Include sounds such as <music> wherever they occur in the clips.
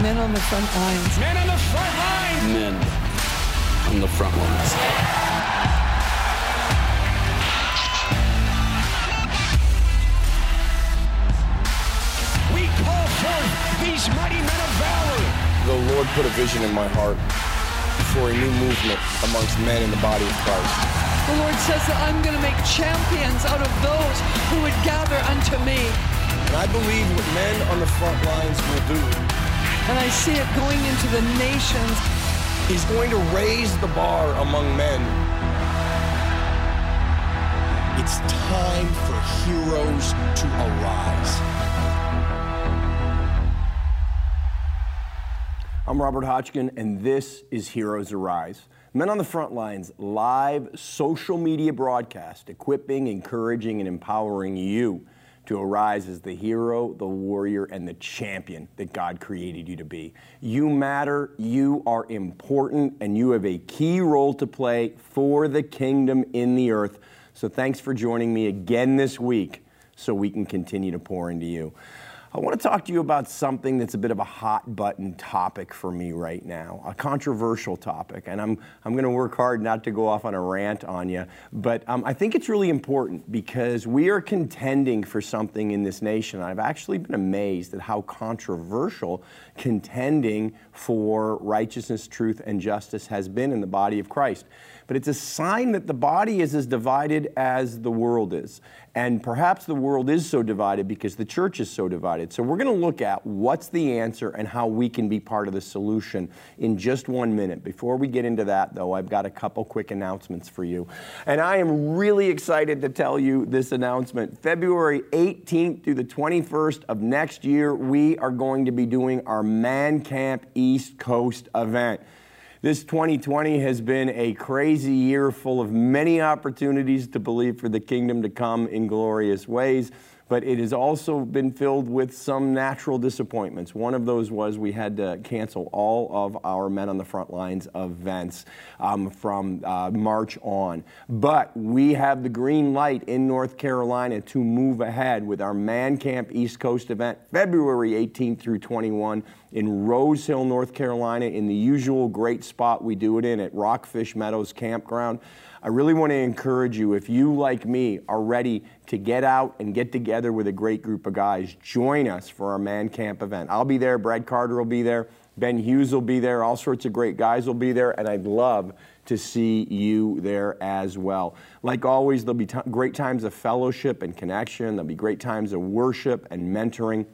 Men on the front lines. Men on the front lines. Men on the front lines. We call forth these mighty men of valor. The Lord put a vision in my heart for a new movement amongst men in the body of Christ. The Lord says that I'm going to make champions out of those who would gather unto me. And I believe what men on the front lines will do And I see it going into the nations. is going to raise the bar among men. It's time for heroes to arise. I'm Robert Hotchkin, and this is Heroes Arise. Men on the Front Lines live social media broadcast equipping, encouraging, and empowering you to arise as the hero, the warrior, and the champion that God created you to be. You matter, you are important, and you have a key role to play for the kingdom in the earth. So thanks for joining me again this week so we can continue to pour into you. I want to talk to you about something that's a bit of a hot button topic for me right now, a controversial topic. And I'm, I'm going to work hard not to go off on a rant on you, but um, I think it's really important because we are contending for something in this nation. I've actually been amazed at how controversial contending for righteousness, truth, and justice has been in the body of Christ. But it's a sign that the body is as divided as the world is. And perhaps the world is so divided because the church is so divided. So we're going to look at what's the answer and how we can be part of the solution in just one minute. Before we get into that, though, I've got a couple quick announcements for you. And I am really excited to tell you this announcement. February 18th through the 21st of next year, we are going to be doing our Man Camp East Coast event. This 2020 has been a crazy year full of many opportunities to believe for the kingdom to come in glorious ways, but it has also been filled with some natural disappointments. One of those was we had to cancel all of our Men on the Front Lines events um, from uh, March on. But we have the green light in North Carolina to move ahead with our Man Camp East Coast event, February 18th through 21 in Rose Hill, North Carolina, in the usual great spot we do it in at Rockfish Meadows Campground. I really want to encourage you, if you, like me, are ready to get out and get together with a great group of guys, join us for our Man Camp event. I'll be there, Brad Carter will be there, Ben Hughes will be there, all sorts of great guys will be there, and I'd love to see you there as well. Like always, there'll be t- great times of fellowship and connection, there'll be great times of worship and mentoring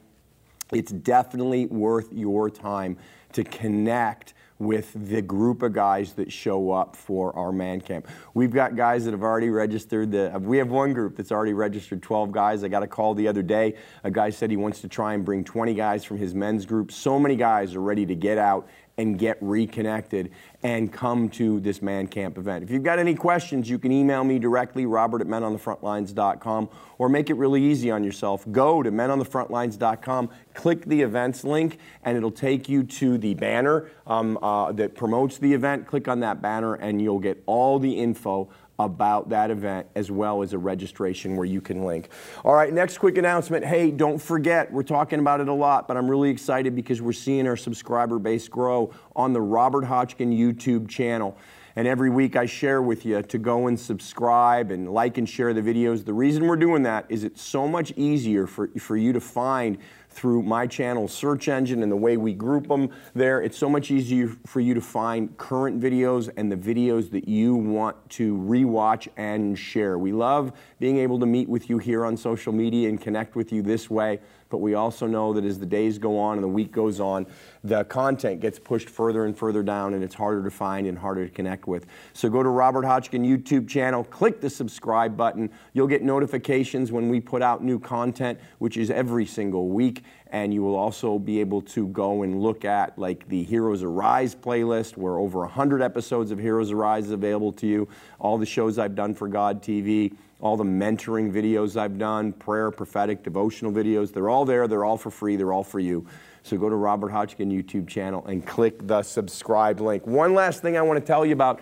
it's definitely worth your time to connect with the group of guys that show up for our man camp. We've got guys that have already registered. The, we have one group that's already registered 12 guys. I got a call the other day. A guy said he wants to try and bring 20 guys from his men's group. So many guys are ready to get out and get reconnected and come to this man camp event. If you've got any questions, you can email me directly, robert at menonthefrontlines.com, or make it really easy on yourself. Go to menonthefrontlines.com, click the events link, and it'll take you to the banner um, uh, that promotes the event. Click on that banner, and you'll get all the info about that event as well as a registration where you can link. All right, next quick announcement. Hey, don't forget, we're talking about it a lot, but I'm really excited because we're seeing our subscriber base grow on the Robert Hotchkin YouTube channel. And every week I share with you to go and subscribe and like and share the videos. The reason we're doing that is it's so much easier for, for you to find through my channel search engine and the way we group them there. It's so much easier for you to find current videos and the videos that you want to rewatch and share. We love being able to meet with you here on social media and connect with you this way but we also know that as the days go on and the week goes on, the content gets pushed further and further down and it's harder to find and harder to connect with. So go to Robert Hotchkin YouTube channel, click the subscribe button. You'll get notifications when we put out new content, which is every single week. And you will also be able to go and look at like the Heroes Arise playlist, where over 100 episodes of Heroes Arise is available to you. All the shows I've done for God TV all the mentoring videos I've done, prayer, prophetic, devotional videos. They're all there. They're all for free. They're all for you. So go to Robert Hotchkin YouTube channel and click the subscribe link. One last thing I want to tell you about.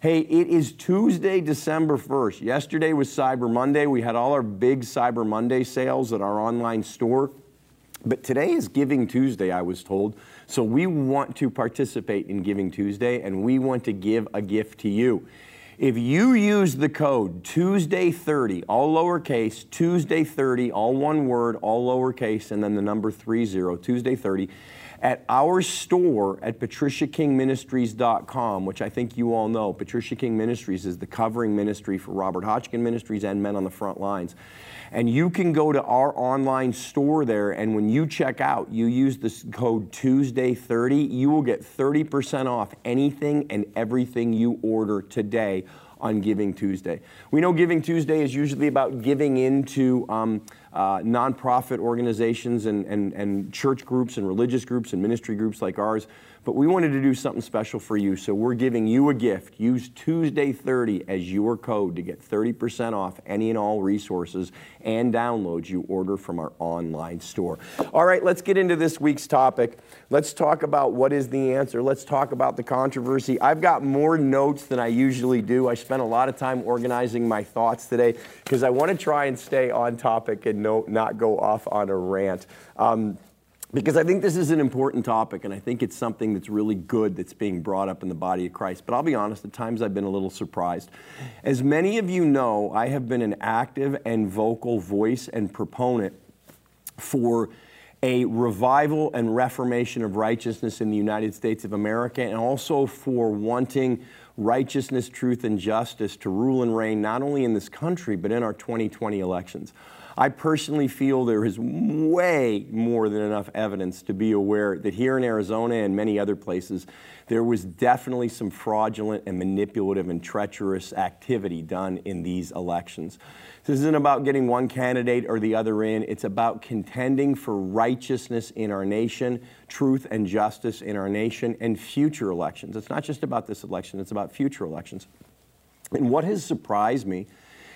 Hey, it is Tuesday, December 1st. Yesterday was Cyber Monday. We had all our big Cyber Monday sales at our online store. But today is Giving Tuesday, I was told. So we want to participate in Giving Tuesday and we want to give a gift to you. If you use the code Tuesday30, all lowercase, Tuesday30, all one word, all lowercase, and then the number 30, Tuesday30, at our store at patriciakingministries.com, which I think you all know, Patricia King Ministries is the covering ministry for Robert Hotchkin Ministries and Men on the Front Lines. And you can go to our online store there, and when you check out, you use this code Tuesday30, you will get 30% off anything and everything you order today on Giving Tuesday. We know Giving Tuesday is usually about giving into um, uh, nonprofit organizations and, and, and church groups and religious groups and ministry groups like ours. But we wanted to do something special for you, so we're giving you a gift. Use Tuesday 30 as your code to get 30% off any and all resources and downloads you order from our online store. All right, let's get into this week's topic. Let's talk about what is the answer. Let's talk about the controversy. I've got more notes than I usually do. I spent a lot of time organizing my thoughts today because I want to try and stay on topic and no, not go off on a rant. Um, because I think this is an important topic, and I think it's something that's really good that's being brought up in the body of Christ. But I'll be honest, at times I've been a little surprised. As many of you know, I have been an active and vocal voice and proponent for a revival and reformation of righteousness in the United States of America, and also for wanting righteousness, truth, and justice to rule and reign not only in this country, but in our 2020 elections. I personally feel there is way more than enough evidence to be aware that here in Arizona and many other places, there was definitely some fraudulent and manipulative and treacherous activity done in these elections. This isn't about getting one candidate or the other in. It's about contending for righteousness in our nation, truth and justice in our nation, and future elections. It's not just about this election, it's about future elections. And what has surprised me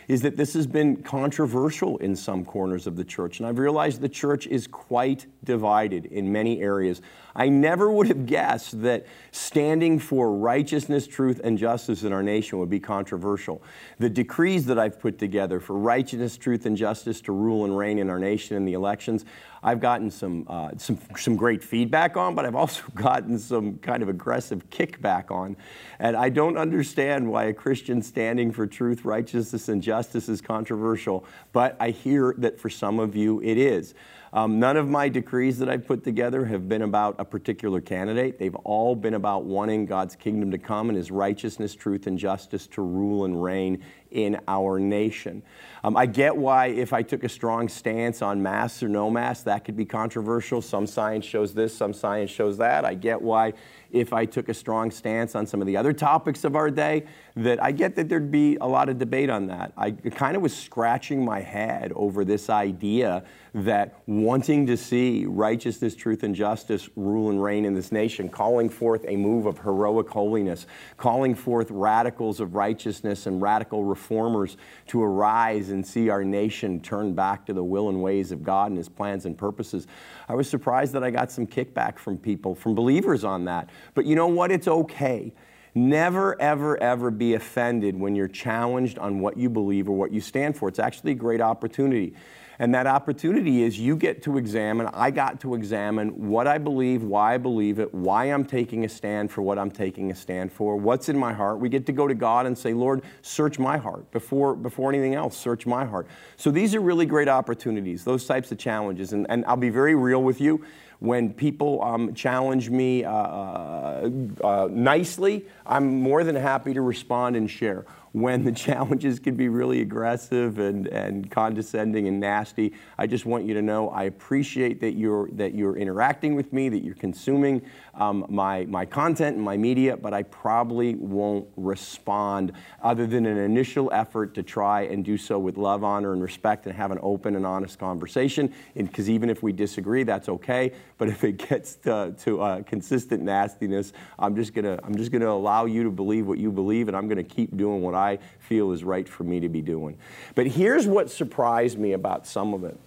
is that this has been controversial in some corners of the church. And I've realized the church is quite divided in many areas. I never would have guessed that standing for righteousness, truth, and justice in our nation would be controversial. The decrees that I've put together for righteousness, truth, and justice to rule and reign in our nation in the elections, I've gotten some, uh, some, some great feedback on, but I've also <laughs> gotten some kind of aggressive kickback on. And I don't understand why a Christian standing for truth, righteousness, and justice is controversial, but I hear that for some of you it is. Um, none of my decrees that I've put together have been about a particular candidate. They've all been about wanting God's kingdom to come and his righteousness, truth, and justice to rule and reign in our nation. Um, I get why, if I took a strong stance on masks or no masks, that could be controversial. Some science shows this, some science shows that. I get why, if I took a strong stance on some of the other topics of our day, that I get that there'd be a lot of debate on that. I kind of was scratching my head over this idea that wanting to see righteousness, truth, and justice rule and reign in this nation, calling forth a move of heroic holiness, calling forth radicals of righteousness and radical reformers to arise and see our nation turn back to the will and ways of God and His plans and purposes. I was surprised that I got some kickback from people, from believers on that. But you know what? It's okay. Never, ever, ever be offended when you're challenged on what you believe or what you stand for. It's actually a great opportunity. And that opportunity is you get to examine, I got to examine what I believe, why I believe it, why I'm taking a stand for what I'm taking a stand for, what's in my heart. We get to go to God and say, Lord, search my heart before, before anything else, search my heart. So these are really great opportunities, those types of challenges. And, and I'll be very real with you when people um, challenge me uh, uh, uh, nicely, I'm more than happy to respond and share when the <laughs> challenges can be really aggressive and, and condescending and nasty. I just want you to know I appreciate that you're, that you're interacting with me, that you're consuming um, my, my content and my media, but I probably won't respond other than an initial effort to try and do so with love, honor, and respect and have an open and honest conversation. Because even if we disagree, that's okay. But if it gets to, to uh, consistent nastiness, I'm just gonna I'm just gonna allow you to believe what you believe, and I'm gonna keep doing what I feel is right for me to be doing. But here's what surprised me about some of it.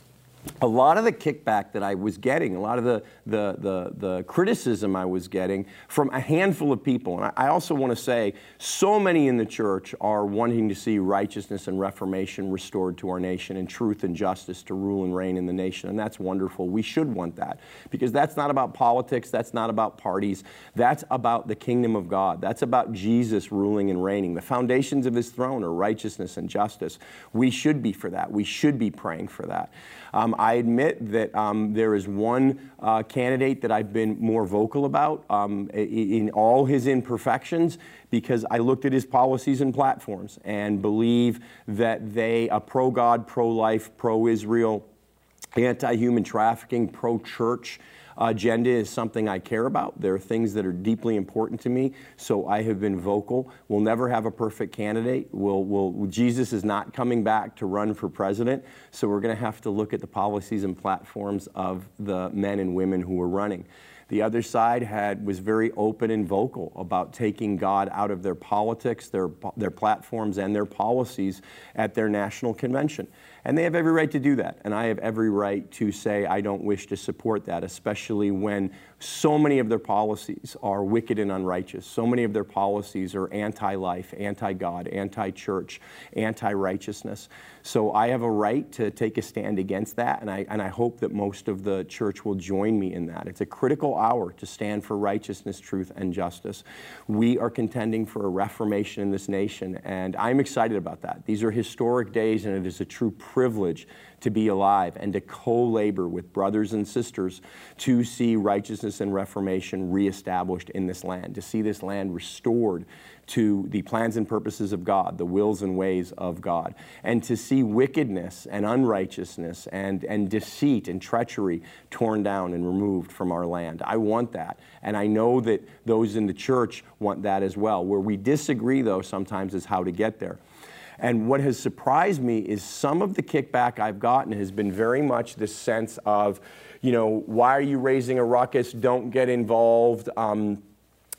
A lot of the kickback that I was getting, a lot of the, the, the, the criticism I was getting from a handful of people. And I, also want to say, so many in the church are wanting to see righteousness and reformation restored to our nation and truth and justice to rule and reign in the nation. And that's wonderful. We should want that because that's not about politics, that's not about parties, that's about the kingdom of God. That's about Jesus ruling and reigning. The foundations of his throne are righteousness and justice. We should be for that. We should be praying for that. Um, I admit that um, there is one uh, candidate that I've been more vocal about um, in all his imperfections because I looked at his policies and platforms and believe that they are pro God, pro life, pro Israel, anti human trafficking, pro church agenda is something I care about. There are things that are deeply important to me, so I have been vocal. We'll never have a perfect candidate. We'll, we'll, Jesus is not coming back to run for president, so we're going to have to look at the policies and platforms of the men and women who are running. The other side had, was very open and vocal about taking God out of their politics, their, their platforms, and their policies at their national convention. And they have every right to do that. And I have every right to say I don't wish to support that, especially when so many of their policies are wicked and unrighteous. So many of their policies are anti life, anti God, anti church, anti righteousness. So I have a right to take a stand against that, and I, and I hope that most of the church will join me in that. It's a critical hour to stand for righteousness, truth, and justice. We are contending for a reformation in this nation, and I'm excited about that. These are historic days, and it is a true privilege to be alive and to co labor with brothers and sisters to see righteousness and reformation reestablished in this land, to see this land restored to the plans and purposes of God, the wills and ways of God, and to see wickedness and unrighteousness and, and deceit and treachery torn down and removed from our land. I want that. And I know that those in the church want that as well. Where we disagree, though, sometimes is how to get there. And what has surprised me is some of the kickback I've gotten has been very much this sense of, you know, why are you raising a ruckus? Don't get involved. Um,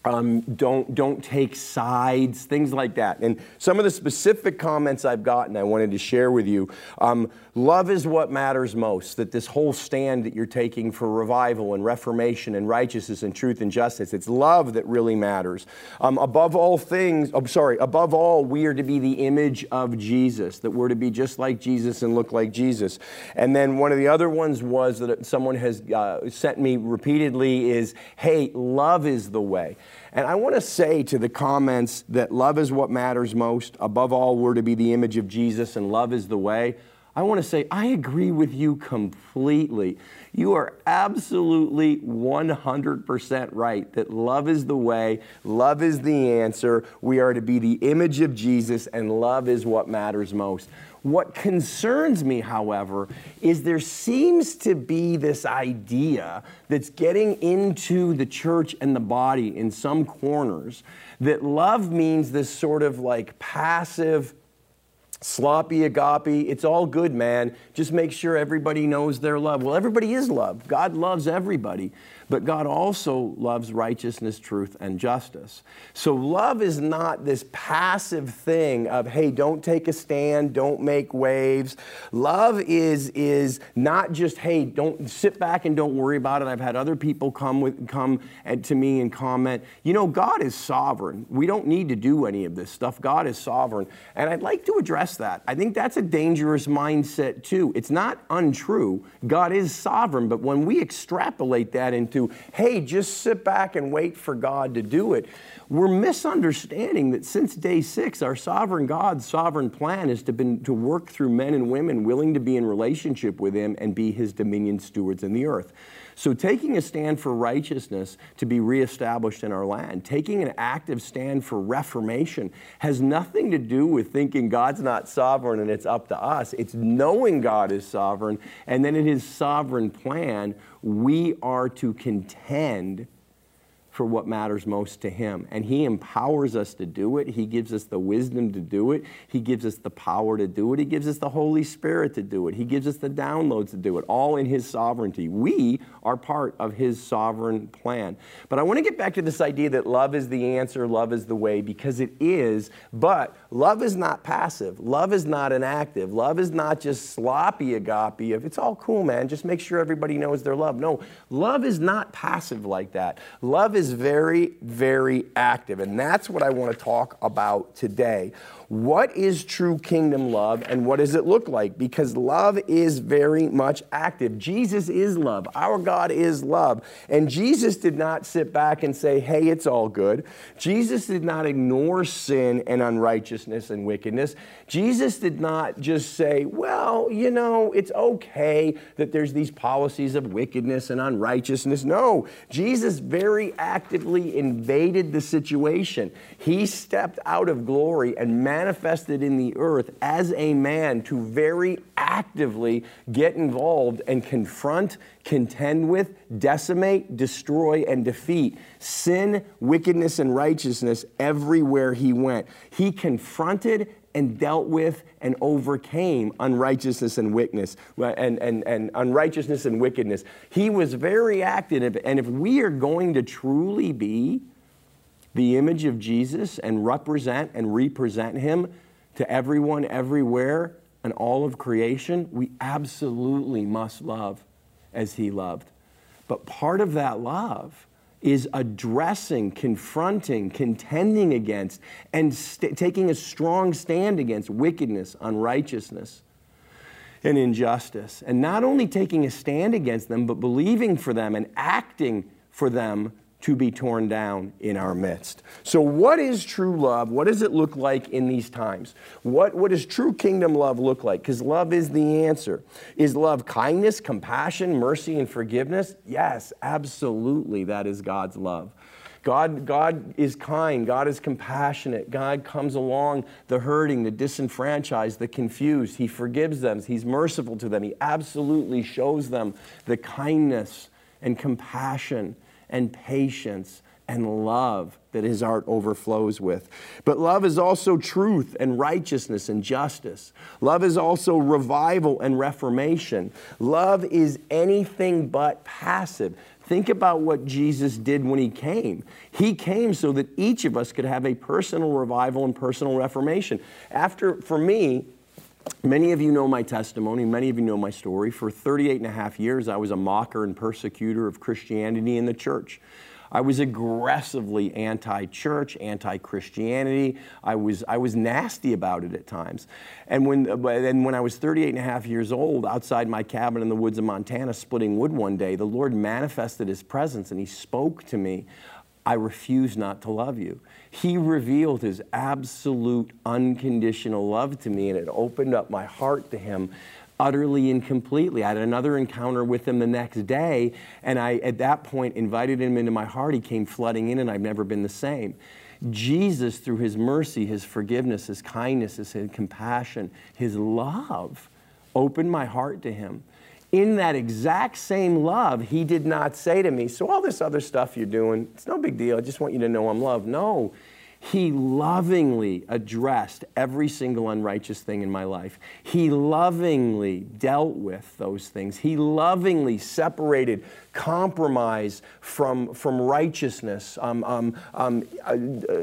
um, don't don't take sides, things like that. And some of the specific comments I've gotten, I wanted to share with you. Um, love is what matters most. That this whole stand that you're taking for revival and reformation and righteousness and truth and justice, it's love that really matters. Um, above all things, I'm oh, sorry, above all, we are to be the image of Jesus. That we're to be just like Jesus and look like Jesus. And then one of the other ones was that someone has uh, sent me repeatedly is, "Hey, love is the way." And I want to say to the comments that love is what matters most. Above all, we're to be the image of Jesus and love is the way. I want to say, I agree with you completely. You are absolutely 100% right that love is the way, love is the answer. We are to be the image of Jesus, and love is what matters most. What concerns me, however, is there seems to be this idea that's getting into the church and the body in some corners that love means this sort of like passive, sloppy agape. It's all good, man. Just make sure everybody knows their love. Well, everybody is loved. God loves everybody. But God also loves righteousness, truth, and justice. So love is not this passive thing of, hey, don't take a stand, don't make waves. Love is, is not just, hey, don't sit back and don't worry about it. I've had other people come, with, come to me and comment, you know, God is sovereign. We don't need to do any of this stuff. God is sovereign. And I'd like to address that. I think that's a dangerous mindset, too. It's not untrue. God is sovereign, but when we extrapolate that into to, hey, just sit back and wait for God to do it. We're misunderstanding that since day six, our sovereign God's sovereign plan is to, been, to work through men and women willing to be in relationship with Him and be His dominion stewards in the earth. So, taking a stand for righteousness to be reestablished in our land, taking an active stand for reformation, has nothing to do with thinking God's not sovereign and it's up to us. It's knowing God is sovereign, and then in His sovereign plan, we are to contend for what matters most to Him. And He empowers us to do it. He gives us the wisdom to do it. He gives us the power to do it. He gives us the Holy Spirit to do it. He gives us the downloads to do it, all in His sovereignty. We are part of His sovereign plan. But I want to get back to this idea that love is the answer, love is the way, because it is. But love is not passive. Love is not inactive. Love is not just sloppy agape. If it's all cool, man, just make sure everybody knows their love. No, love is not passive like that. Love is very, very active. And that's what I want to talk about today. What is true kingdom love and what does it look like? Because love is very much active. Jesus is love. Our God is love. And Jesus did not sit back and say, hey, it's all good. Jesus did not ignore sin and unrighteousness and wickedness. Jesus did not just say, well, you know, it's okay that there's these policies of wickedness and unrighteousness. No, Jesus very actively invaded the situation. He stepped out of glory and manifested in the earth as a man to very actively get involved and confront, contend with, decimate, destroy, and defeat sin, wickedness, and righteousness everywhere he went. He confronted and dealt with and overcame unrighteousness and wickedness and, and, and unrighteousness and wickedness. He was very active, and if we are going to truly be the image of Jesus and represent and represent him to everyone, everywhere, and all of creation, we absolutely must love as he loved. But part of that love is addressing, confronting, contending against, and st- taking a strong stand against wickedness, unrighteousness, and injustice. And not only taking a stand against them, but believing for them and acting for them to be torn down in our midst. So, what is true love? What does it look like in these times? What, what does true kingdom love look like? Because love is the answer. Is love kindness, compassion, mercy, and forgiveness? Yes, absolutely. That is God's love. God, God is kind. God is compassionate. God comes along the hurting, the disenfranchised, the confused. He forgives them. He's merciful to them. He absolutely shows them the kindness and compassion and patience and love that his art overflows with. But love is also truth and righteousness and justice. Love is also revival and reformation. Love is anything but passive. Think about what Jesus did when he came. He came so that each of us could have a personal revival and personal reformation. After, for me, Many of you know my testimony, many of you know my story. For 38 and a half years, I was a mocker and persecutor of Christianity in the church. I was aggressively anti church, anti Christianity. I was, I was nasty about it at times. And when, and when I was 38 and a half years old, outside my cabin in the woods of Montana, splitting wood one day, the Lord manifested his presence and he spoke to me I refuse not to love you. He revealed his absolute unconditional love to me, and it opened up my heart to him utterly and completely. I had another encounter with him the next day, and I, at that point, invited him into my heart. He came flooding in, and I've never been the same. Jesus, through his mercy, his forgiveness, his kindness, his compassion, his love, opened my heart to him in that exact same love, he did not say to me, So, all this other stuff you're doing, it's no big deal. I just want you to know I'm loved. No, he lovingly addressed every single unrighteous thing in my life. He lovingly dealt with those things. He lovingly separated compromise from, from righteousness, um, um, um, uh,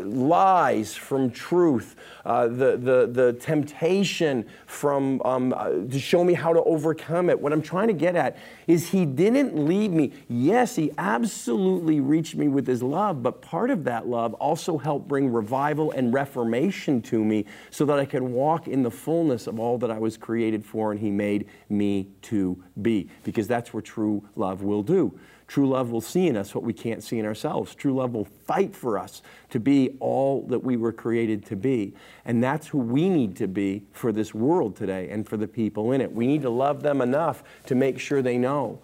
lies from truth, uh, the, the, the temptation from um, uh, to show me how to overcome it. What I'm trying to get at is he didn't leave me. Yes, he absolutely reached me with his love, but part of that love also helped bring revival and reformation to me so that I could walk in the fullness of all that I was created for and he made me to be, because that's what true love will do. True love will see in us what we can't see in ourselves. True love will fight for us to be all that we were created to be. And that's who we need to be for this world today and for the people in it. We need to love them enough to make sure they know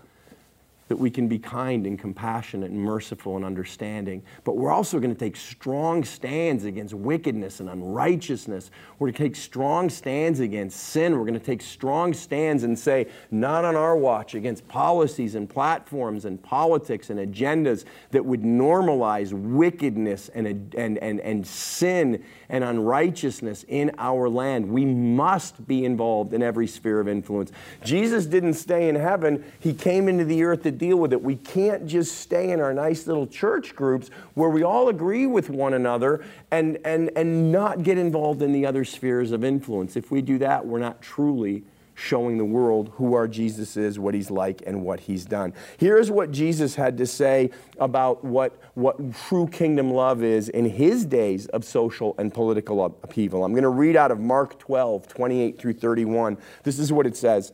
that we can be kind and compassionate and merciful and understanding. But we're also going to take strong stands against wickedness and unrighteousness. We're going to take strong stands against sin. We're going to take strong stands and say, not on our watch, against policies and platforms and politics and agendas that would normalize wickedness and, and, and, and sin and unrighteousness in our land. We must be involved in every sphere of influence. Jesus didn't stay in heaven, He came into the earth to deal with it. We can't just stay in our nice little church groups where we all agree with one another and, and, and not get involved in the other spheres of influence. If we do that, we're not truly showing the world who our Jesus is, what he's like, and what he's done. Here's what Jesus had to say about what, what true kingdom love is in his days of social and political upheaval. I'm going to read out of Mark 12, 28 through 31. This is what it says.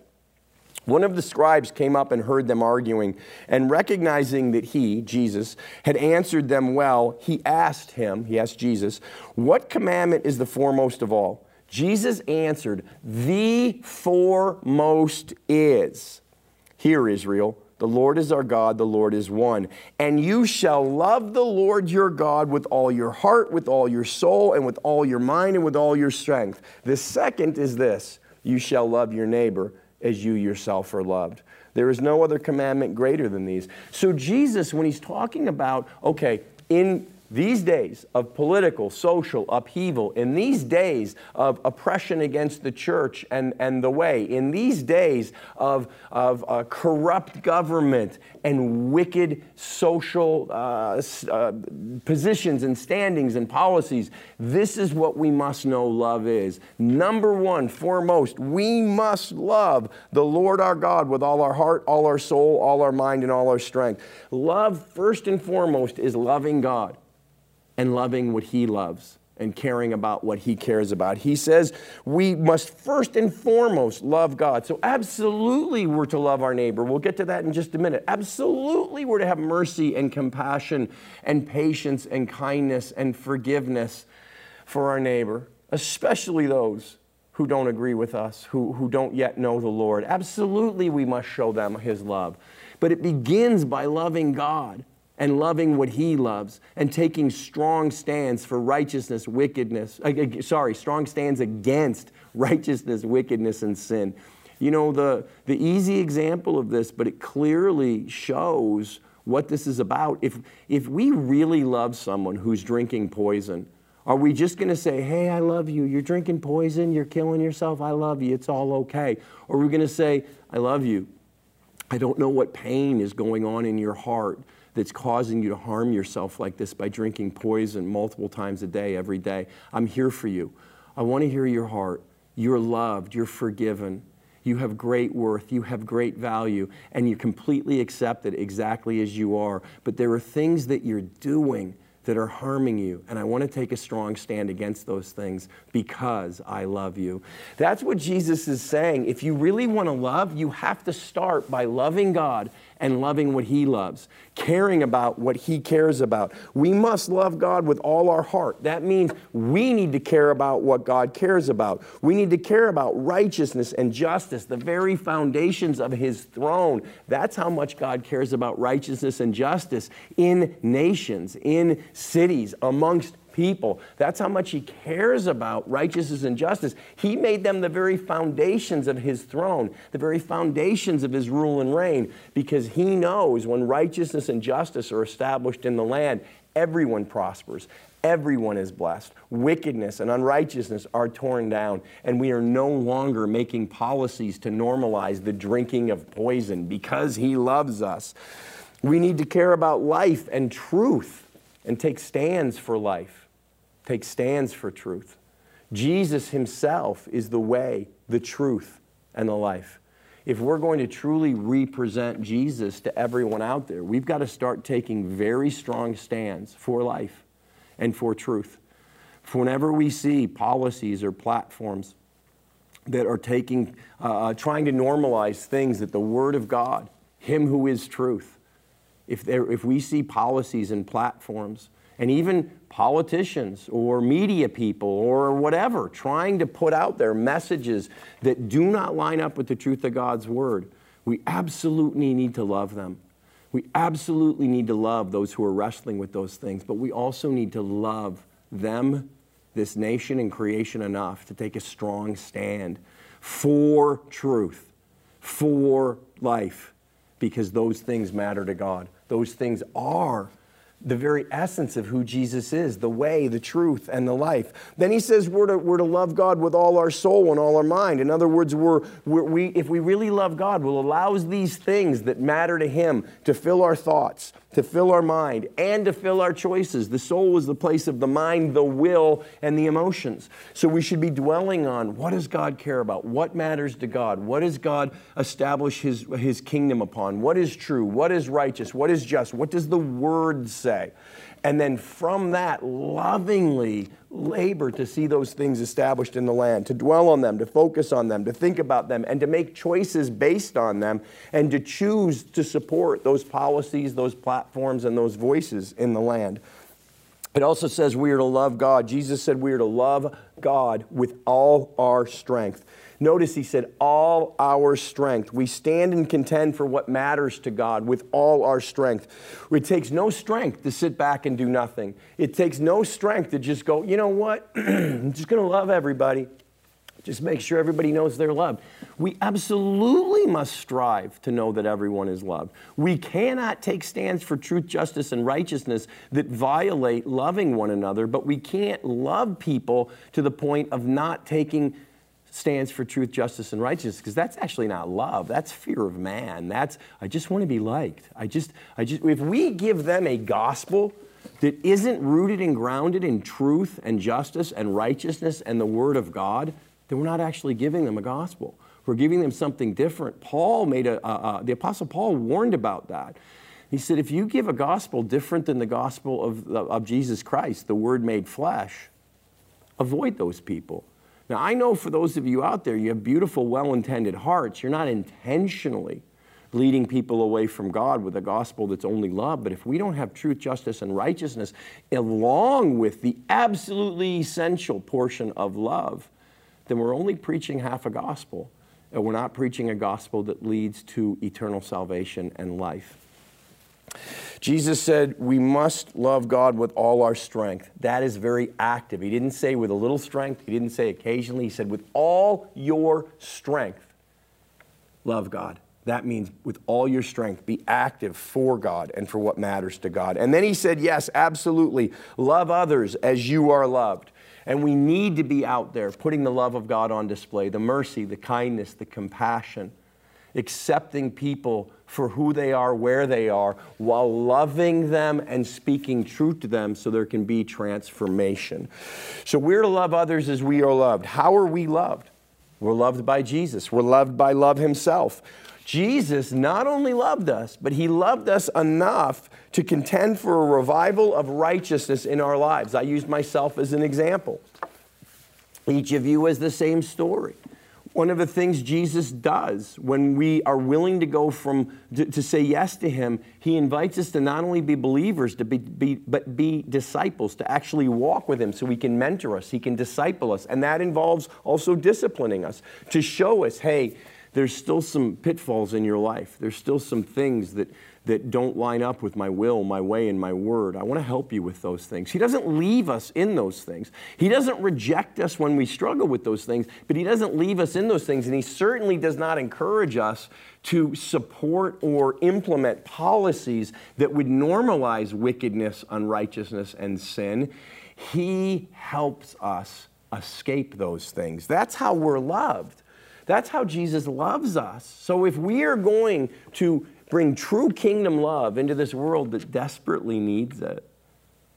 One of the scribes came up and heard them arguing, and recognizing that he, Jesus, had answered them well, he asked him, he asked Jesus, What commandment is the foremost of all? Jesus answered, The foremost is, Hear, Israel, the Lord is our God, the Lord is one. And you shall love the Lord your God with all your heart, with all your soul, and with all your mind, and with all your strength. The second is this you shall love your neighbor as you yourself are loved. There is no other commandment greater than these. So, Jesus, when he's talking about, okay, in these days of political, social upheaval, in these days of oppression against the church and, and the way, in these days of, of uh, corrupt government and wicked social uh, uh, positions and standings and policies, this is what we must know love is. Number one, foremost, we must love the Lord our God with all our heart, all our soul, all our mind, and all our strength. Love, first and foremost, is loving God and loving what He loves and caring about what He cares about. He says we must first and foremost love God. So, absolutely, we're to love our neighbor. We'll get to that in just a minute. Absolutely, we're to have mercy and compassion and patience and kindness and forgiveness for our neighbor, especially those who don't agree with us, who, who don't yet know the Lord. Absolutely, we must show them His love. But it begins by loving God and loving what he loves and taking strong stands for righteousness, wickedness, uh, uh, sorry, strong stands against righteousness, wickedness, and sin. You know, the, the easy example of this, but it clearly shows what this is about. If, if we really love someone who's drinking poison, are we just going to say, hey, I love you, you're drinking poison, you're killing yourself, I love you, it's all okay? Or are we going to say, I love you, I don't know what pain is going on in your heart that's causing you to harm yourself like this by drinking poison multiple times a day, every day. I'm here for you. I want to hear your heart. You're loved, you're forgiven. You have great worth, you have great value, and you're completely accepted exactly as you are. But there are things that you're doing that are harming you. And I want to take a strong stand against those things because I love you. That's what Jesus is saying. If you really want to love, you have to start by loving God and loving what He loves, caring about what He cares about. We must love God with all our heart. That means we need to care about what God cares about. We need to care about righteousness and justice, the very foundations of His throne. That's how much God cares about righteousness and justice in nations, in cities, amongst people. That's how much he cares about righteousness and justice. He made them the very foundations of his throne, the very foundations of his rule and reign, because he knows when righteousness and justice are established in the land, everyone prospers. Everyone is blessed. Wickedness and unrighteousness are torn down, and we are no longer making policies to normalize the drinking of poison because He loves us. We need to care about life and truth and take stands for life take stands for truth. Jesus himself is the way, the truth, and the life. If we're going to truly represent Jesus to everyone out there, we've got to start taking very strong stands for life and for truth. For whenever we see policies or platforms that are taking, uh, uh trying to normalize things that the Word of God, Him who is truth, if, there, if we see policies and platforms and even politicians or media people or whatever trying to put out their messages that do not line up with the truth of God's word, we absolutely need to love them. We absolutely need to love those who are wrestling with those things, but we also need to love them, this nation and creation enough to take a strong stand for truth, for life, because those things matter to God. Those things are the very essence of who Jesus is the way, the truth, and the life. Then he says we're to, we're to love God with all our soul and all our mind. In other words, we're, we're, we, if we really love God, we'll allow these things that matter to Him to fill our thoughts, to fill our mind, and to fill our choices. The soul is the place of the mind, the will, and the emotions. So we should be dwelling on what does God care about? What matters to God? What does God establish His, his kingdom upon? What is true? What is righteous? What is just? What does the Word say? And then from that, lovingly labor to see those things established in the land, to dwell on them, to focus on them, to think about them, and to make choices based on them, and to choose to support those policies, those platforms, and those voices in the land. It also says we are to love God. Jesus said we are to love God with all our strength. Notice he said, all our strength. We stand and contend for what matters to God with all our strength. It takes no strength to sit back and do nothing. It takes no strength to just go, you know what? <clears throat> I'm just going to love everybody. Just make sure everybody knows they're loved. We absolutely must strive to know that everyone is loved. We cannot take stands for truth, justice, and righteousness that violate loving one another, but we can't love people to the point of not taking stands for truth, justice, and righteousness because that's actually not love. That's fear of man. That's I just want to be liked. I just I just if we give them a gospel that isn't rooted and grounded in truth and justice and righteousness and the word of God, then we're not actually giving them a gospel. We're giving them something different. Paul made a, uh, uh, the apostle Paul warned about that. He said, if you give a gospel different than the gospel of, of Jesus Christ, the word made flesh, avoid those people. Now, I know for those of you out there, you have beautiful, well intended hearts. You're not intentionally leading people away from God with a gospel that's only love. But if we don't have truth, justice, and righteousness, along with the absolutely essential portion of love, then we're only preaching half a gospel. And we're not preaching a gospel that leads to eternal salvation and life. Jesus said, We must love God with all our strength. That is very active. He didn't say with a little strength, he didn't say occasionally. He said, With all your strength, love God. That means with all your strength, be active for God and for what matters to God. And then he said, Yes, absolutely. Love others as you are loved. And we need to be out there putting the love of God on display the mercy, the kindness, the compassion, accepting people for who they are, where they are, while loving them and speaking truth to them so there can be transformation. So we're to love others as we are loved. How are we loved? We're loved by Jesus, we're loved by love Himself. Jesus not only loved us, but He loved us enough to contend for a revival of righteousness in our lives. I used myself as an example. Each of you has the same story one of the things Jesus does when we are willing to go from to, to say yes to Him, He invites us to not only be believers, to be, be, but be disciples, to actually walk with Him so He can mentor us, He can disciple us. And that involves also disciplining us to show us, hey, there's still some pitfalls in your life. There's still some things that that don't line up with my will, my way, and my word. I want to help you with those things. He doesn't leave us in those things. He doesn't reject us when we struggle with those things, but He doesn't leave us in those things. And He certainly does not encourage us to support or implement policies that would normalize wickedness, unrighteousness, and sin. He helps us escape those things. That's how we're loved. That's how Jesus loves us. So if we are going to bring true kingdom love into this world that desperately needs it,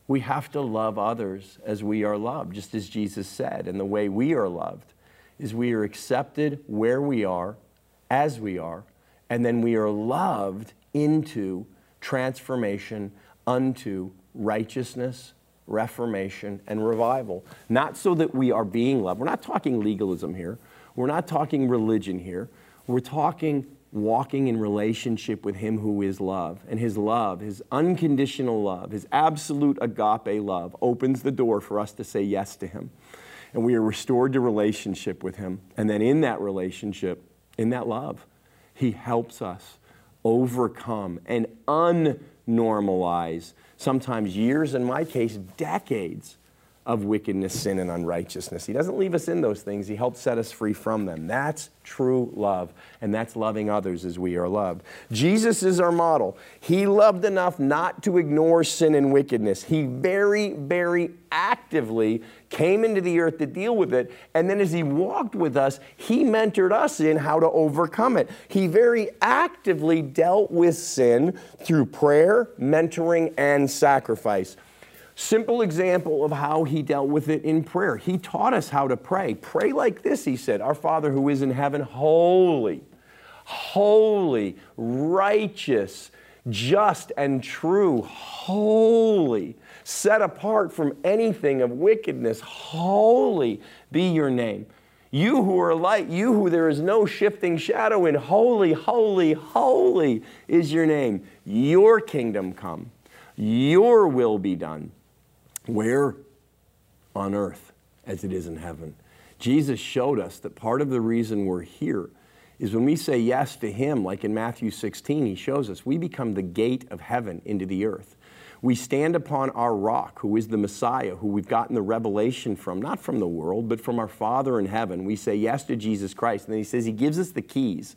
we have to love others as we are loved, just as Jesus said. And the way we are loved is we are accepted where we are, as we are, and then we are loved into transformation unto righteousness, reformation, and revival. Not so that we are being loved. We're not talking legalism here. We're not talking religion here. We're talking walking in relationship with Him who is love. And His love, His unconditional love, His absolute agape love opens the door for us to say yes to Him. And we are restored to relationship with Him. And then in that relationship, in that love, He helps us overcome and unnormalize, sometimes years, in my case, decades of wickedness, sin, and unrighteousness. He doesn't leave us in those things, He helps set us free from them. That's true love, and that's loving others as we are loved. Jesus is our model. He loved enough not to ignore sin and wickedness. He very, very actively came into the earth to deal with it, and then as He walked with us, He mentored us in how to overcome it. He very actively dealt with sin through prayer, mentoring, and sacrifice. Simple example of how he dealt with it in prayer. He taught us how to pray. Pray like this, he said Our Father who is in heaven, holy, holy, righteous, just, and true, holy, set apart from anything of wickedness, holy be your name. You who are light, you who there is no shifting shadow in, holy, holy, holy is your name. Your kingdom come, your will be done where? On earth as it is in heaven. Jesus showed us that part of the reason we're here is when we say yes to Him, like in Matthew 16, He shows us we become the gate of heaven into the earth. We stand upon our rock, who is the Messiah, who we've gotten the revelation from, not from the world, but from our Father in heaven. We say yes to Jesus Christ. And then He says He gives us the keys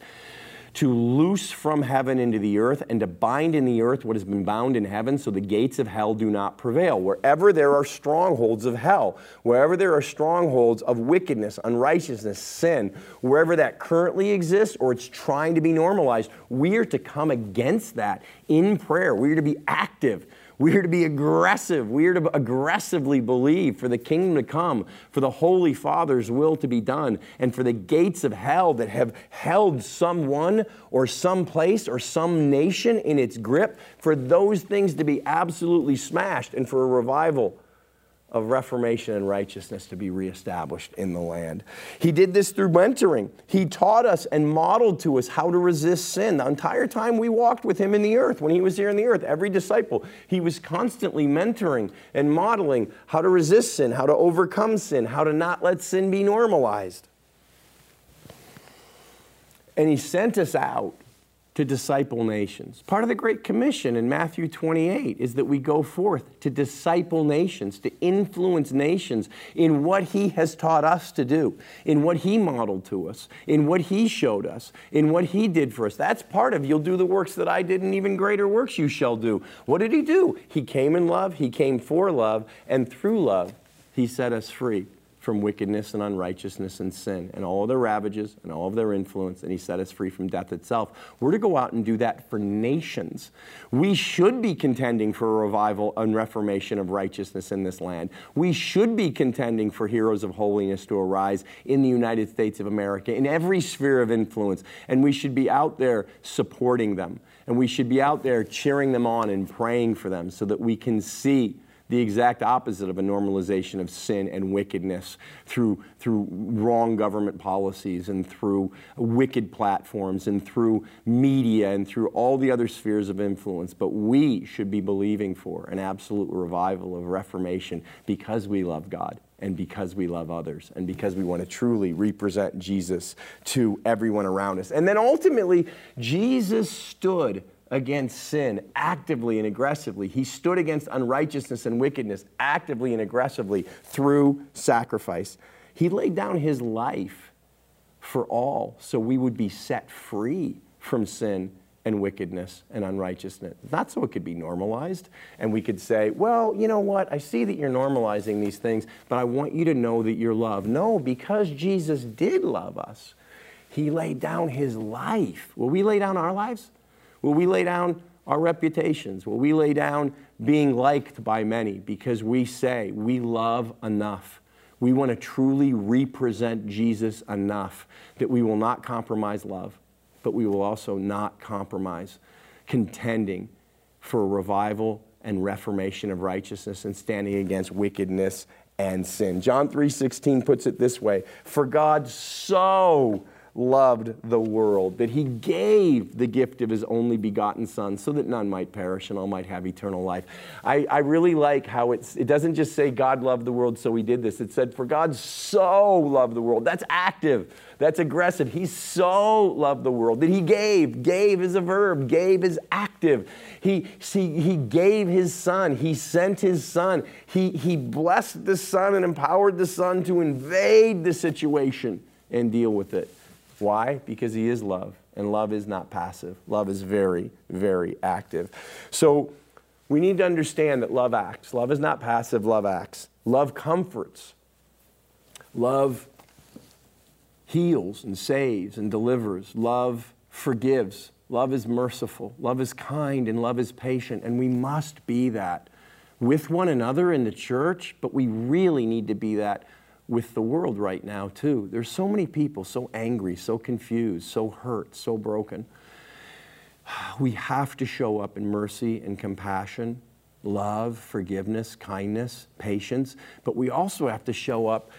to loose from heaven into the earth and to bind in the earth what has been bound in heaven so the gates of hell do not prevail. Wherever there are strongholds of hell, wherever there are strongholds of wickedness, unrighteousness, sin, wherever that currently exists or it's trying to be normalized, we are to come against that in prayer. We are to be active we are to be aggressive. We are to aggressively believe for the kingdom to come, for the Holy Father's will to be done, and for the gates of hell that have held someone or some place or some nation in its grip, for those things to be absolutely smashed and for a revival of reformation and righteousness to be reestablished in the land. He did this through mentoring. He taught us and modeled to us how to resist sin. The entire time we walked with him in the earth, when he was here in the earth, every disciple, he was constantly mentoring and modeling how to resist sin, how to overcome sin, how to not let sin be normalized. And he sent us out to disciple nations. Part of the Great Commission in Matthew 28 is that we go forth to disciple nations, to influence nations in what He has taught us to do, in what He modeled to us, in what He showed us, in what He did for us. That's part of you'll do the works that I did, and even greater works you shall do. What did He do? He came in love, He came for love, and through love, He set us free from wickedness and unrighteousness and sin and all of their ravages and all of their influence, and He set us free from death itself. We're to go out and do that for nations. We should be contending for a revival and reformation of righteousness in this land. We should be contending for heroes of holiness to arise in the United States of America, in every sphere of influence, and we should be out there supporting them. And we should be out there cheering them on and praying for them so that we can see the exact opposite of a normalization of sin and wickedness through, through wrong government policies and through wicked platforms and through media and through all the other spheres of influence. But we should be believing for an absolute revival of reformation because we love God and because we love others and because we want to truly represent Jesus to everyone around us. And then ultimately, Jesus stood against sin actively and aggressively. He stood against unrighteousness and wickedness actively and aggressively through sacrifice. He laid down his life for all so we would be set free from sin and wickedness and unrighteousness. Not so it could be normalized and we could say, well, you know what? I see that you're normalizing these things, but I want you to know that you're loved. No, because Jesus did love us, he laid down his life. Will we lay down our lives? Will we lay down our reputations? Will we lay down being liked by many because we say we love enough? We want to truly represent Jesus enough that we will not compromise love, but we will also not compromise contending for revival and reformation of righteousness and standing against wickedness and sin. John 3:16 puts it this way, "For God so loved the world, that he gave the gift of his only begotten Son so that none might perish and all might have eternal life. I, I really like how it's, it doesn't just say God loved the world, so he did this. It said, For God so loved the world. That's active, that's aggressive. He so loved the world that he gave. Gave is a verb, gave is active. He, see, he gave his Son, he sent his Son, he, he blessed the Son and empowered the Son to invade the situation and deal with it. Why? Because he is love, and love is not passive. Love is very, very active. So we need to understand that love acts. Love is not passive, love acts. Love comforts. Love heals and saves and delivers. Love forgives. Love is merciful. Love is kind and love is patient. And we must be that with one another in the church, but we really need to be that with the world right now, too. There's so many people so angry, so confused, so hurt, so broken. We have to show up in mercy and compassion, love, forgiveness, kindness, patience, but we also have to show up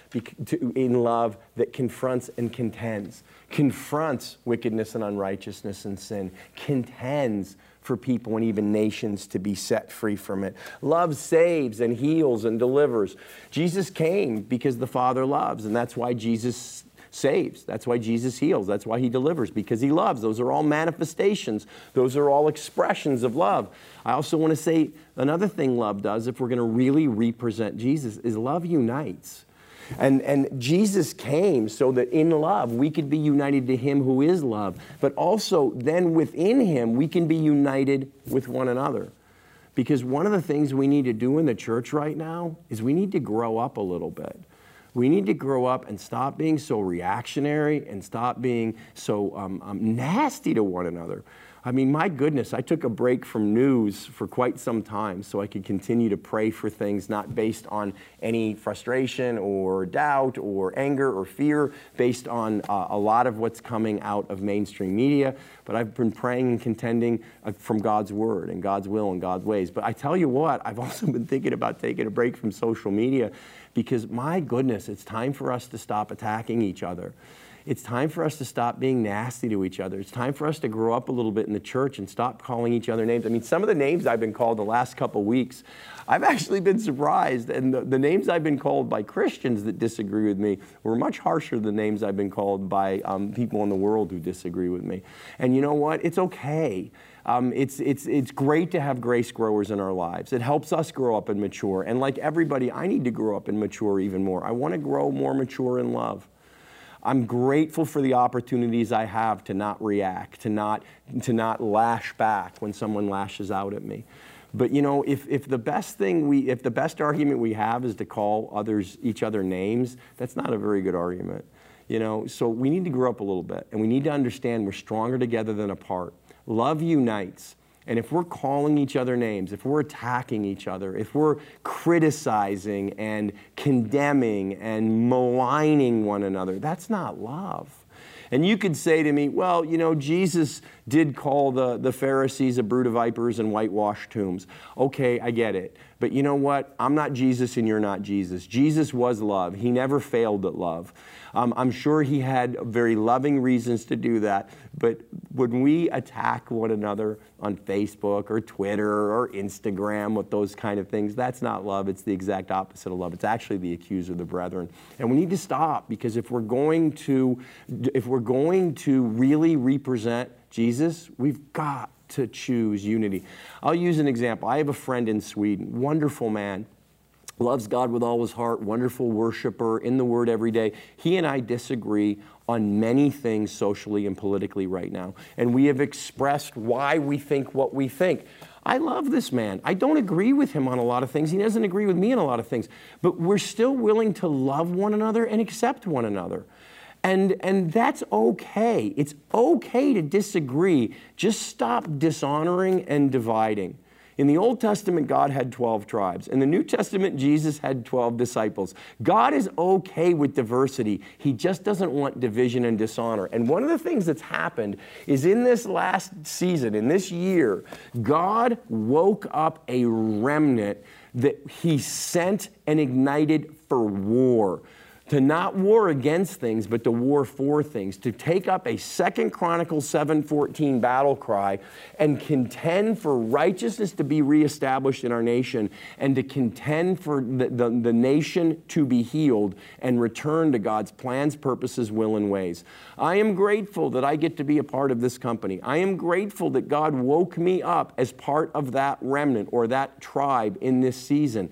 in love that confronts and contends, confronts wickedness and unrighteousness and sin, contends for people and even nations to be set free from it. Love saves and heals and delivers. Jesus came because the Father loves, and that's why Jesus saves. That's why Jesus heals. That's why he delivers, because he loves. Those are all manifestations, those are all expressions of love. I also want to say another thing love does, if we're going to really represent Jesus, is love unites. And, and Jesus came so that in love we could be united to Him who is love, but also then within Him we can be united with one another. Because one of the things we need to do in the church right now is we need to grow up a little bit. We need to grow up and stop being so reactionary and stop being so um, um, nasty to one another. I mean, my goodness, I took a break from news for quite some time so I could continue to pray for things not based on any frustration or doubt or anger or fear, based on uh, a lot of what's coming out of mainstream media. But I've been praying and contending uh, from God's word and God's will and God's ways. But I tell you what, I've <laughs> also been thinking about taking a break from social media because, my goodness, it's time for us to stop attacking each other. It's time for us to stop being nasty to each other. It's time for us to grow up a little bit in the church and stop calling each other names. I mean, some of the names I've been called the last couple weeks, I've actually been surprised. And the, the, names I've been called by Christians that disagree with me were much harsher than the names I've been called by um, people in the world who disagree with me. And you know what? It's okay. Um, it's, it's, it's great to have grace growers in our lives. It helps us grow up and mature. And like everybody, I need to grow up and mature even more. I want to grow more mature in love. I'm grateful for the opportunities I have to not react, to not, to not lash back when someone lashes out at me. But you know, if, if the best thing we, if the best argument we have is to call others, each other names, that's not a very good argument. You know, so we need to grow up a little bit and we need to understand we're stronger together than apart. Love unites. And if we're calling each other names, if we're attacking each other, if we're criticizing and condemning and maligning one another, that's not love. And you could say to me, well, you know, Jesus did call the, the Pharisees a brood of vipers and whitewashed tombs. Okay, I get it. But you know what? I'm not Jesus and you're not Jesus. Jesus was love. He never failed at love. Um, I'm sure he had very loving reasons to do that. But when we attack one another on Facebook or Twitter or Instagram with those kind of things, that's not love. It's the exact opposite of love. It's actually the accuser of the brethren. And we need to stop because if we're going to, if we're going to really represent Jesus, we've got to choose unity. I'll use an example. I have a friend in Sweden, wonderful man loves God with all his heart, wonderful worshiper, in the Word every day. He and I disagree on many things socially and politically right now. And we have expressed why we think what we think. I love this man. I don't agree with him on a lot of things. He doesn't agree with me on a lot of things. But we're still willing to love one another and accept one another. And, and that's okay. It's okay to disagree. Just stop dishonoring and dividing. In the Old Testament, God had 12 tribes. In the New Testament, Jesus had 12 disciples. God is okay with diversity. He just doesn't want division and dishonor. And one of the things that's happened is in this last season, in this year, God woke up a remnant that He sent and ignited for war to not war against things but to war for things to take up a second chronicles 7.14 battle cry and contend for righteousness to be reestablished in our nation and to contend for the, the, the nation to be healed and return to god's plans purposes will and ways. I am grateful that i get to be a part of this company. I am grateful that god woke me up as part of that remnant or that tribe in this season.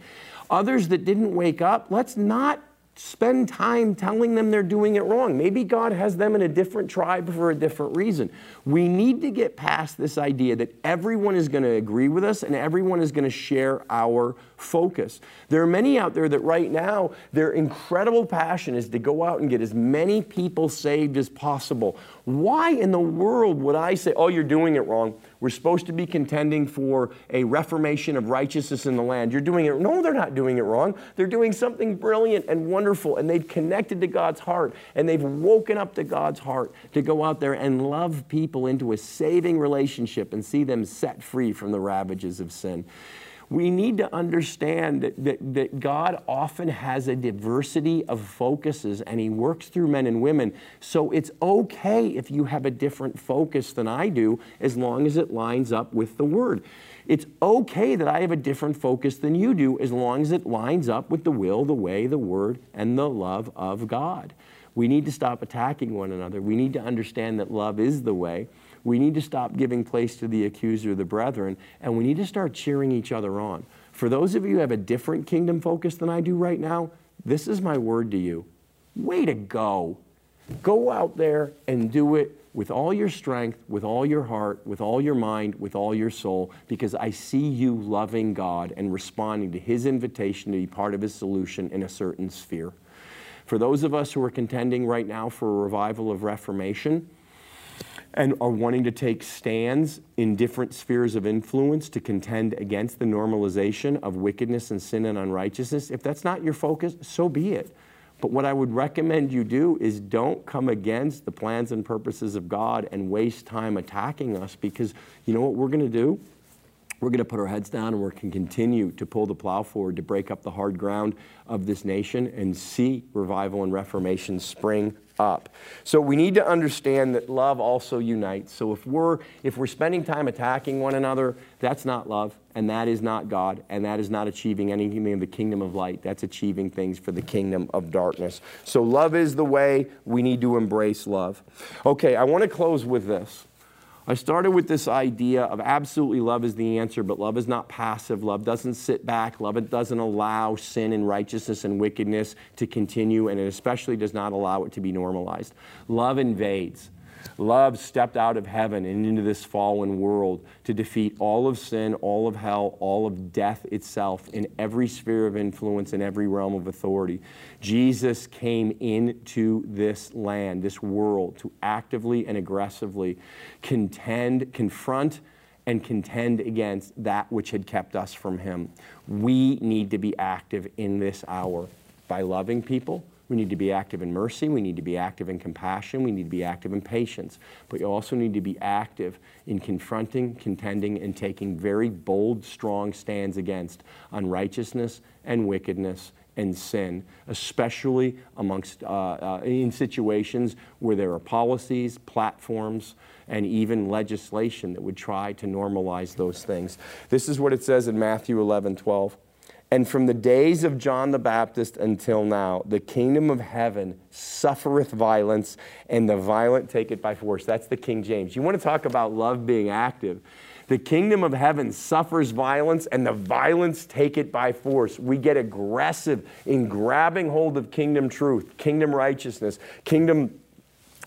Others that didn't wake up let's not spend time telling them they're doing it wrong. Maybe God has them in a different tribe for a different reason. We need to get past this idea that everyone is going to agree with us and everyone is going to share our focus. There are many out there that right now, their incredible passion is to go out and get as many people saved as possible. Why in the world would I say, oh, you're doing it wrong? We're supposed to be contending for a reformation of righteousness in the land. You're doing it. No, they're not doing it wrong. They're doing something brilliant and wonderful, and they've connected to God's heart, and they've woken up to God's heart to go out there and love people into a saving relationship and see them set free from the ravages of sin we need to understand that, that, that, God often has a diversity of focuses and He works through men and women. So it's okay if you have a different focus than I do, as long as it lines up with the Word. It's okay that I have a different focus than you do, as long as it lines up with the will, the way, the Word, and the love of God. We need to stop attacking one another. We need to understand that love is the way. We need to stop giving place to the accuser the brethren, and we need to start cheering each other on. For those of you who have a different kingdom focus than I do right now, this is my word to you. Way to go. Go out there and do it with all your strength, with all your heart, with all your mind, with all your soul, because I see you loving God and responding to His invitation to be part of His solution in a certain sphere. For those of us who are contending right now for a revival of Reformation, and are wanting to take stands in different spheres of influence to contend against the normalization of wickedness and sin and unrighteousness, if that's not your focus, so be it. But what I would recommend you do is don't come against the plans and purposes of God and waste time attacking us because you know what we're going to do? We're going to put our heads down and we're going to continue to pull the plow forward to break up the hard ground of this nation and see revival and reformation spring up. So we need to understand that love also unites. So if we're if we're spending time attacking one another, that's not love and that is not God and that is not achieving anything in the kingdom of light. That's achieving things for the kingdom of darkness. So love is the way we need to embrace love. Okay, I want to close with this. I started with this idea of absolutely love is the answer, but love is not passive. Love doesn't sit back. Love doesn't allow sin and righteousness and wickedness to continue, and it especially does not allow it to be normalized. Love invades. Love stepped out of heaven and into this fallen world to defeat all of sin, all of hell, all of death itself in every sphere of influence, in every realm of authority. Jesus came into this land, this world, to actively and aggressively contend, confront, and contend against that which had kept us from Him. We need to be active in this hour by loving people we need to be active in mercy. We need to be active in compassion. We need to be active in patience. But you also need to be active in confronting, contending, and taking very bold, strong stands against unrighteousness and wickedness and sin, especially amongst uh, uh, in situations where there are policies, platforms, and even legislation that would try to normalize those things. This is what it says in Matthew 11, 12. And from the days of John the Baptist until now, the kingdom of heaven suffereth violence, and the violent take it by force. That's the King James. You want to talk about love being active. The kingdom of heaven suffers violence, and the violence take it by force. We get aggressive in grabbing hold of kingdom truth, kingdom righteousness, kingdom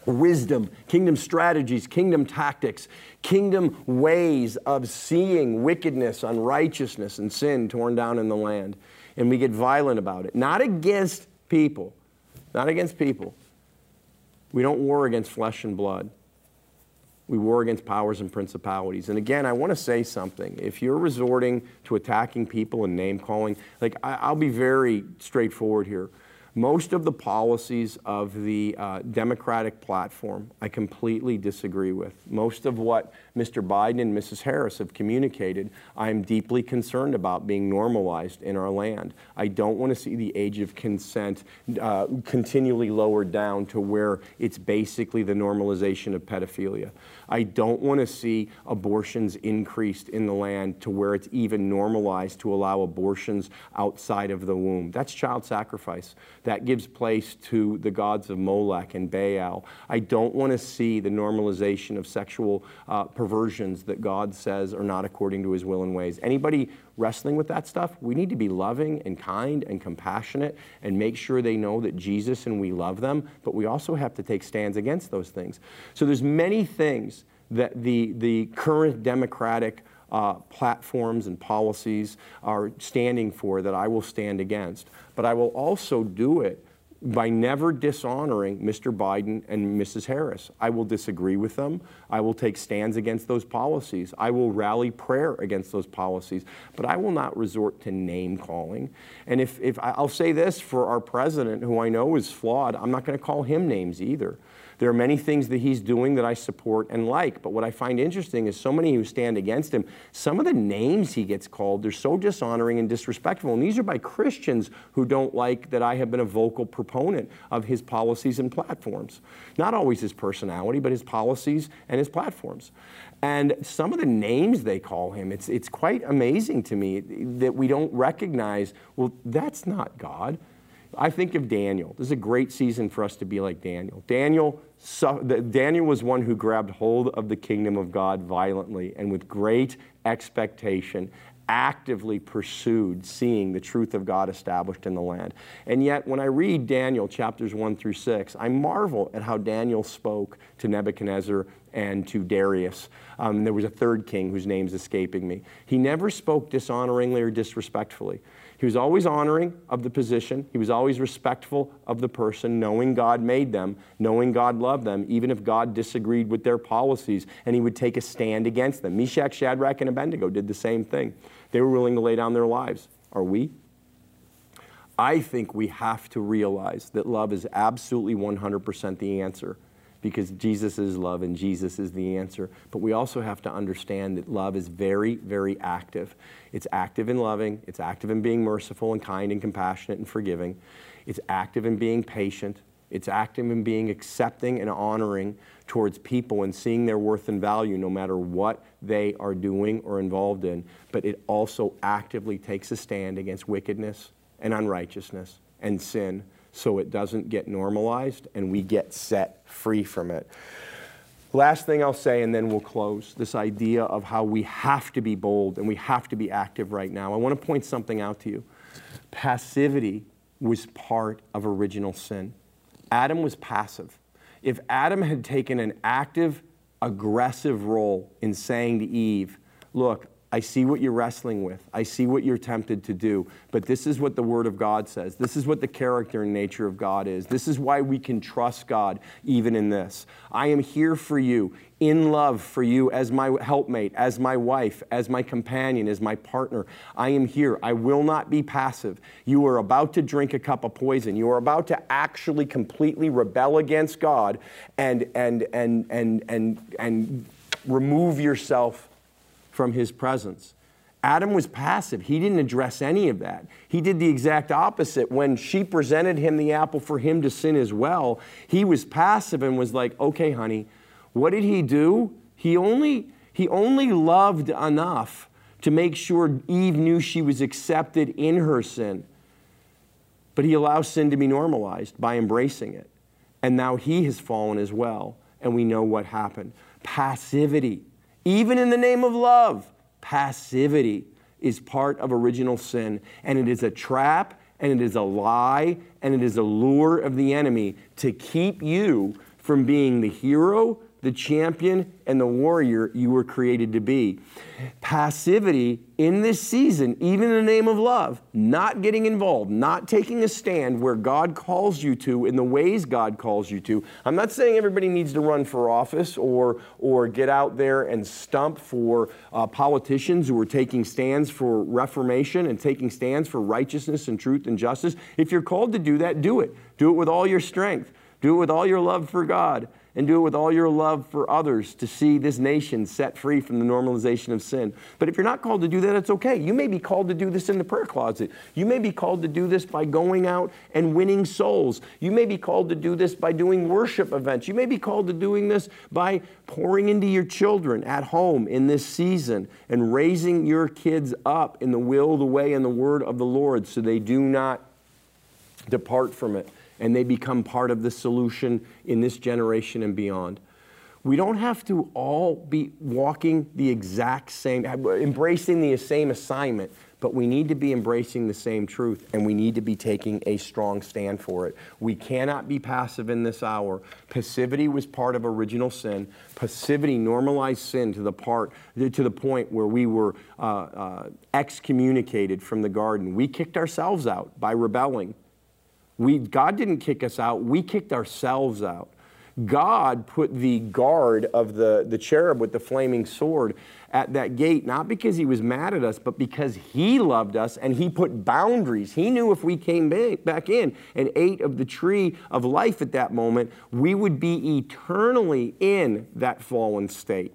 wisdom, kingdom strategies, kingdom tactics, kingdom ways of seeing wickedness, unrighteousness, and sin torn down in the land. And we get violent about it. Not against people, not against people. We don't war against flesh and blood. We war against powers and principalities. And again, I want to say something. If you're resorting to attacking people and name calling, like I, will be very straightforward here. Most of the policies of the uh, Democratic platform, I completely disagree with. Most of what Mr. Biden and Mrs. Harris have communicated, I am deeply concerned about being normalized in our land. I don't want to see the age of consent uh, continually lowered down to where it's basically the normalization of pedophilia. I don't want to see abortions increased in the land to where it's even normalized to allow abortions outside of the womb. That's child sacrifice. That gives place to the gods of Molech and Baal. I don't want to see the normalization of sexual uh, perversions that God says are not according to his will and ways. Anybody wrestling with that stuff, we need to be loving and kind and compassionate and make sure they know that Jesus and we love them, but we also have to take stands against those things. So there's many things that the, the current Democratic uh, platforms and policies are standing for that I will stand against. But I will also do it by never dishonoring Mr. Biden and Mrs. Harris. I will disagree with them. I will take stands against those policies. I will rally prayer against those policies. But I will not resort to name calling. And if, if I'll say this for our president, who I know is flawed, I'm not going to call him names either. There are many things that he's doing that I support and like, but what I find interesting is so many who stand against him, some of the names he gets called, they're so dishonoring and disrespectful. And these are by Christians who don't like that I have been a vocal proponent of his policies and platforms. Not always his personality, but his policies and his platforms. And some of the names they call him, it's, it's quite amazing to me that we don't recognize, well, that's not God. I think of Daniel. This is a great season for us to be like Daniel. Daniel, the, Daniel was one who grabbed hold of the kingdom of God violently and with great expectation actively pursued seeing the truth of God established in the land. And yet, when I read Daniel chapters 1 through 6, I marvel at how Daniel spoke to Nebuchadnezzar and to Darius. Um, there was a third king whose name's escaping me. He never spoke dishonoringly or disrespectfully. He was always honoring of the position. He was always respectful of the person, knowing God made them, knowing God loved them, even if God disagreed with their policies, and he would take a stand against them. Meshach, Shadrach, and Abednego did the same thing. They were willing to lay down their lives. Are we? I think we have to realize that love is absolutely 100% the answer because Jesus is love and Jesus is the answer. But we also have to understand that love is very, very active. It's active in loving, it's active in being merciful and kind and compassionate and forgiving, it's active in being patient, it's active in being accepting and honoring towards people and seeing their worth and value no matter what they are doing or involved in. But it also actively takes a stand against wickedness and unrighteousness and sin so it doesn't get normalized and we get set free from it. Last thing I'll say, and then we'll close this idea of how we have to be bold and we have to be active right now. I want to point something out to you. Passivity was part of original sin. Adam was passive. If Adam had taken an active, aggressive role in saying to Eve, Look, I see what you're wrestling with. I see what you're tempted to do. But this is what the Word of God says. This is what the character and nature of God is. This is why we can trust God even in this. I am here for you, in love for you as my helpmate, as my wife, as my companion, as my partner. I am here. I will not be passive. You are about to drink a cup of poison. You are about to actually completely rebel against God and, and, and, and, and, and remove yourself from his presence. Adam was passive. He didn't address any of that. He did the exact opposite. When she presented him the apple for him to sin as well, he was passive and was like, okay, honey, what did he do? He only, he only loved enough to make sure Eve knew she was accepted in her sin. But he allows sin to be normalized by embracing it. And now he has fallen as well. And we know what happened passivity even in the name of love, passivity is part of original sin. And it is a trap, and it is a lie, and it is a lure of the enemy to keep you from being the hero, the champion and the warrior you were created to be. Passivity in this season, even in the name of love, not getting involved, not taking a stand where God calls you to in the ways God calls you to. I'm not saying everybody needs to run for office or, or get out there and stump for uh, politicians who are taking stands for reformation and taking stands for righteousness and truth and justice. If you're called to do that, do it. Do it with all your strength. Do it with all your love for God and do it with all your love for others to see this nation set free from the normalization of sin. But if you're not called to do that, it's okay. You may be called to do this in the prayer closet. You may be called to do this by going out and winning souls. You may be called to do this by doing worship events. You may be called to doing this by pouring into your children at home in this season and raising your kids up in the will, the way, and the word of the Lord so they do not depart from it and they become part of the solution in this generation and beyond. We don't have to all be walking the exact same, embracing the same assignment, but we need to be embracing the same truth and we need to be taking a strong stand for it. We cannot be passive in this hour. Passivity was part of original sin. Passivity normalized sin to the part to the point where we were uh, uh, excommunicated from the garden. We kicked ourselves out by rebelling. We, God didn't kick us out, we kicked ourselves out. God put the guard of the, the cherub with the flaming sword at that gate, not because he was mad at us, but because he loved us and he put boundaries. He knew if we came back in and ate of the tree of life at that moment, we would be eternally in that fallen state.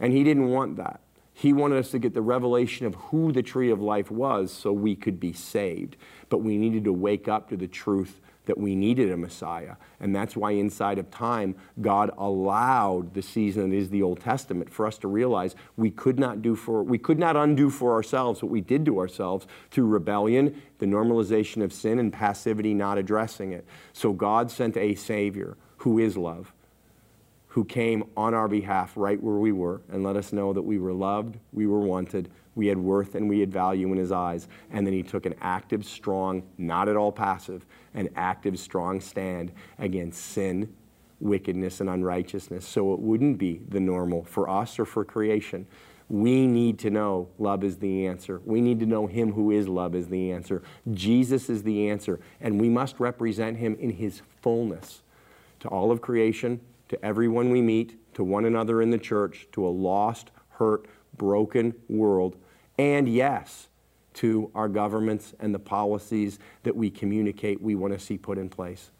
And he didn't want that. He wanted us to get the revelation of who the tree of life was so we could be saved. But we needed to wake up to the truth that we needed a Messiah. And that's why, inside of time, God allowed the season that is the Old Testament for us to realize we could not do for we could not undo for ourselves what we did to ourselves through rebellion, the normalization of sin, and passivity not addressing it. So God sent a Savior who is love who came on our behalf right where we were and let us know that we were loved, we were wanted, we had worth, and we had value in his eyes. And then he took an active, strong, not at all passive, an active, strong stand against sin, wickedness, and unrighteousness. So it wouldn't be the normal for us or for creation. We need to know love is the answer. We need to know Him who is love is the answer. Jesus is the answer, and we must represent Him in His fullness to all of creation to everyone we meet, to one another in the church, to a lost, hurt, broken world, and yes, to our governments and the policies that we communicate we want to see put in place.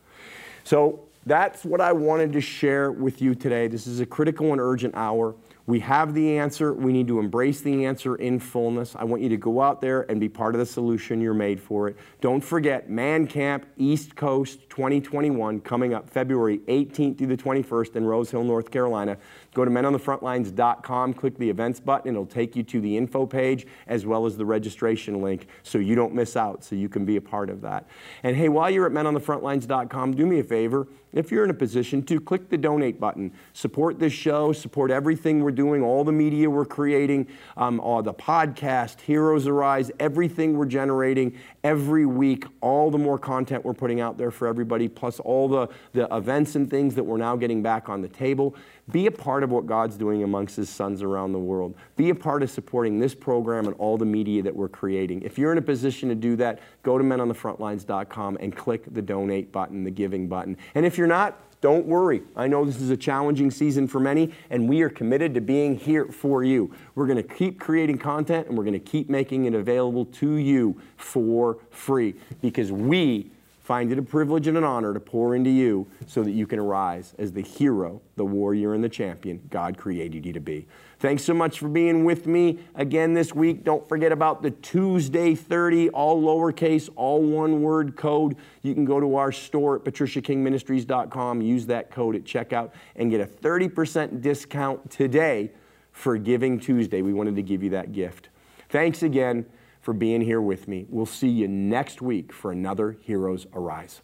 So that's what I wanted to share with you today. This is a critical and urgent hour. We have the answer. We need to embrace the answer in fullness. I want you to go out there and be part of the solution. You're made for it. Don't forget Man Camp East Coast 2021 coming up February 18th through the 21st in Rose Hill, North Carolina. Go to menonthefrontlines.com, click the events button, it'll take you to the info page as well as the registration link so you don't miss out, so you can be a part of that. And hey, while you're at menonthefrontlines.com, do me a favor if you're in a position to click the donate button. Support this show, support everything we're doing, all the media we're creating, um, all the podcast, Heroes Arise, everything we're generating every week, all the more content we're putting out there for everybody, plus all the, the events and things that we're now getting back on the table. Be a part of what God's doing amongst His sons around the world. Be a part of supporting this program and all the media that we're creating. If you're in a position to do that, go to menonthefrontlines.com and click the donate button, the giving button. And if you're not, don't worry. I know this is a challenging season for many, and we are committed to being here for you. We're going to keep creating content and we're going to keep making it available to you for free because we Find it a privilege and an honor to pour into you so that you can arise as the hero, the warrior, and the champion God created you to be. Thanks so much for being with me again this week. Don't forget about the Tuesday 30, all lowercase, all one word code. You can go to our store at patriciakingministries.com, use that code at checkout, and get a 30% discount today for Giving Tuesday. We wanted to give you that gift. Thanks again for being here with me. We'll see you next week for another Heroes Arise.